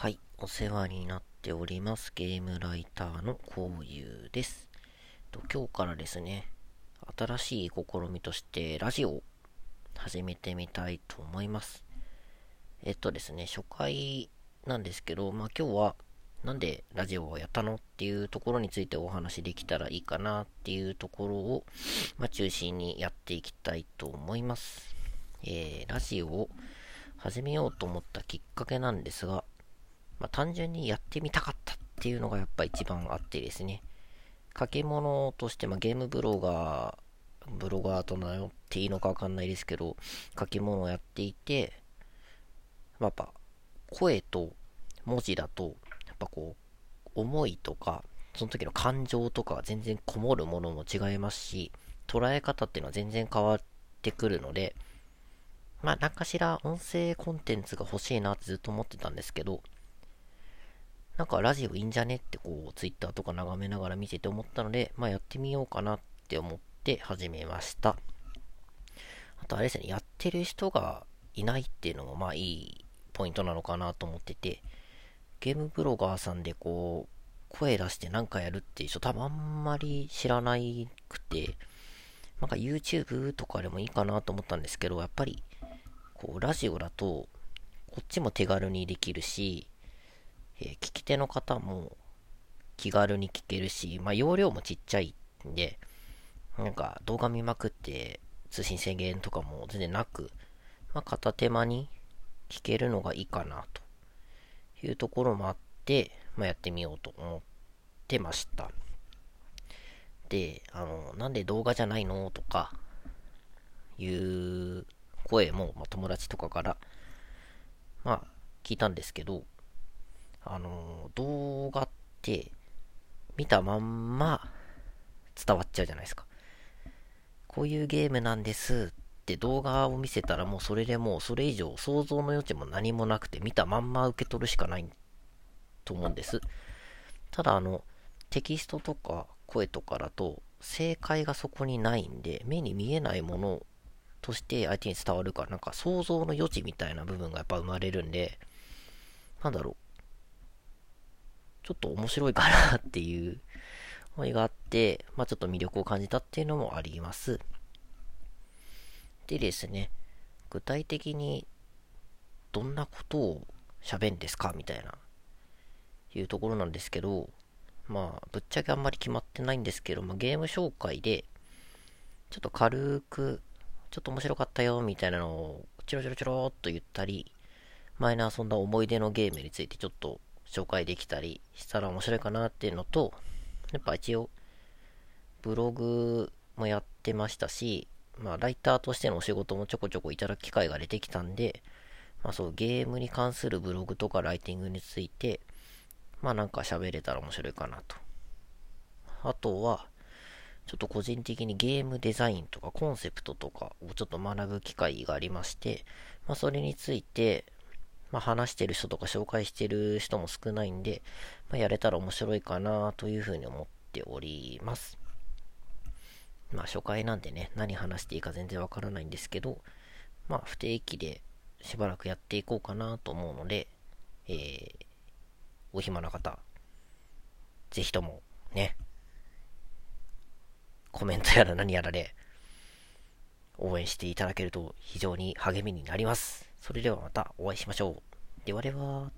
はい、お世話になっております。ゲームライターのこういうです。と今日からですね、新しい試みとしてラジオを始めてみたいと思います。えっとですね、初回なんですけど、まあ今日はなんでラジオをやったのっていうところについてお話できたらいいかなっていうところを、まあ、中心にやっていきたいと思います。えー、ラジオを始めようと思ったきっかけなんですが、まあ、単純にやってみたかったっていうのがやっぱ一番あってですね、書き物として、まあ、ゲームブロガー、ブロガーと名乗っていいのかわかんないですけど、書き物をやっていて、まあ、やっぱ声と文字だと、やっぱこう、思いとか、その時の感情とか全然こもるものも違いますし、捉え方っていうのは全然変わってくるので、まあ、何かしら音声コンテンツが欲しいなってずっと思ってたんですけど、なんかラジオいいんじゃねってこう、ツイッターとか眺めながら見てて思ったので、まあやってみようかなって思って始めました。あとあれですね、やってる人がいないっていうのもまあいいポイントなのかなと思ってて、ゲームブロガーさんでこう、声出してなんかやるっていう人多分あんまり知らないくて、なんか YouTube とかでもいいかなと思ったんですけど、やっぱり、こう、ラジオだと、こっちも手軽にできるし、えー、聞き手の方も気軽に聞けるし、まあ、容量もちっちゃいんで、なんか動画見まくって通信制限とかも全然なく、まあ、片手間に聞けるのがいいかなというところもあって、まあ、やってみようと思ってました。で、あの、なんで動画じゃないのとか、いう声も、まあ、友達とかから、まあ、聞いたんですけど、あの、動画って見たまんま伝わっちゃうじゃないですか。こういうゲームなんですって動画を見せたらもうそれでもうそれ以上想像の余地も何もなくて見たまんま受け取るしかないと思うんです。ただあの、テキストとか声とかだと正解がそこにないんで目に見えないものとして相手に伝わるからなんか想像の余地みたいな部分がやっぱ生まれるんでなんだろうちょっと面白いかなっていう思いがあって、まあちょっと魅力を感じたっていうのもあります。でですね、具体的にどんなことを喋るんですかみたいな、いうところなんですけど、まあ、ぶっちゃけあんまり決まってないんですけど、まあ、ゲーム紹介で、ちょっと軽く、ちょっと面白かったよ、みたいなのを、チロチロチロっと言ったり、前に遊んだ思い出のゲームについてちょっと紹介できたりしたら面白いかなっていうのと、やっぱ一応、ブログもやってましたし、まあ、ライターとしてのお仕事もちょこちょこいただく機会が出てきたんで、まあそう、ゲームに関するブログとかライティングについて、まあなんか喋れたら面白いかなと。あとは、ちょっと個人的にゲームデザインとかコンセプトとかをちょっと学ぶ機会がありまして、まあそれについて、まあ、話してる人とか紹介してる人も少ないんで、まあ、やれたら面白いかなというふうに思っております。まあ、初回なんでね、何話していいか全然わからないんですけど、まあ、不定期でしばらくやっていこうかなと思うので、えー、お暇な方、ぜひとも、ね、コメントやら何やらで、応援していただけると非常に励みになります。それではまたお会いしましょう。ではでは。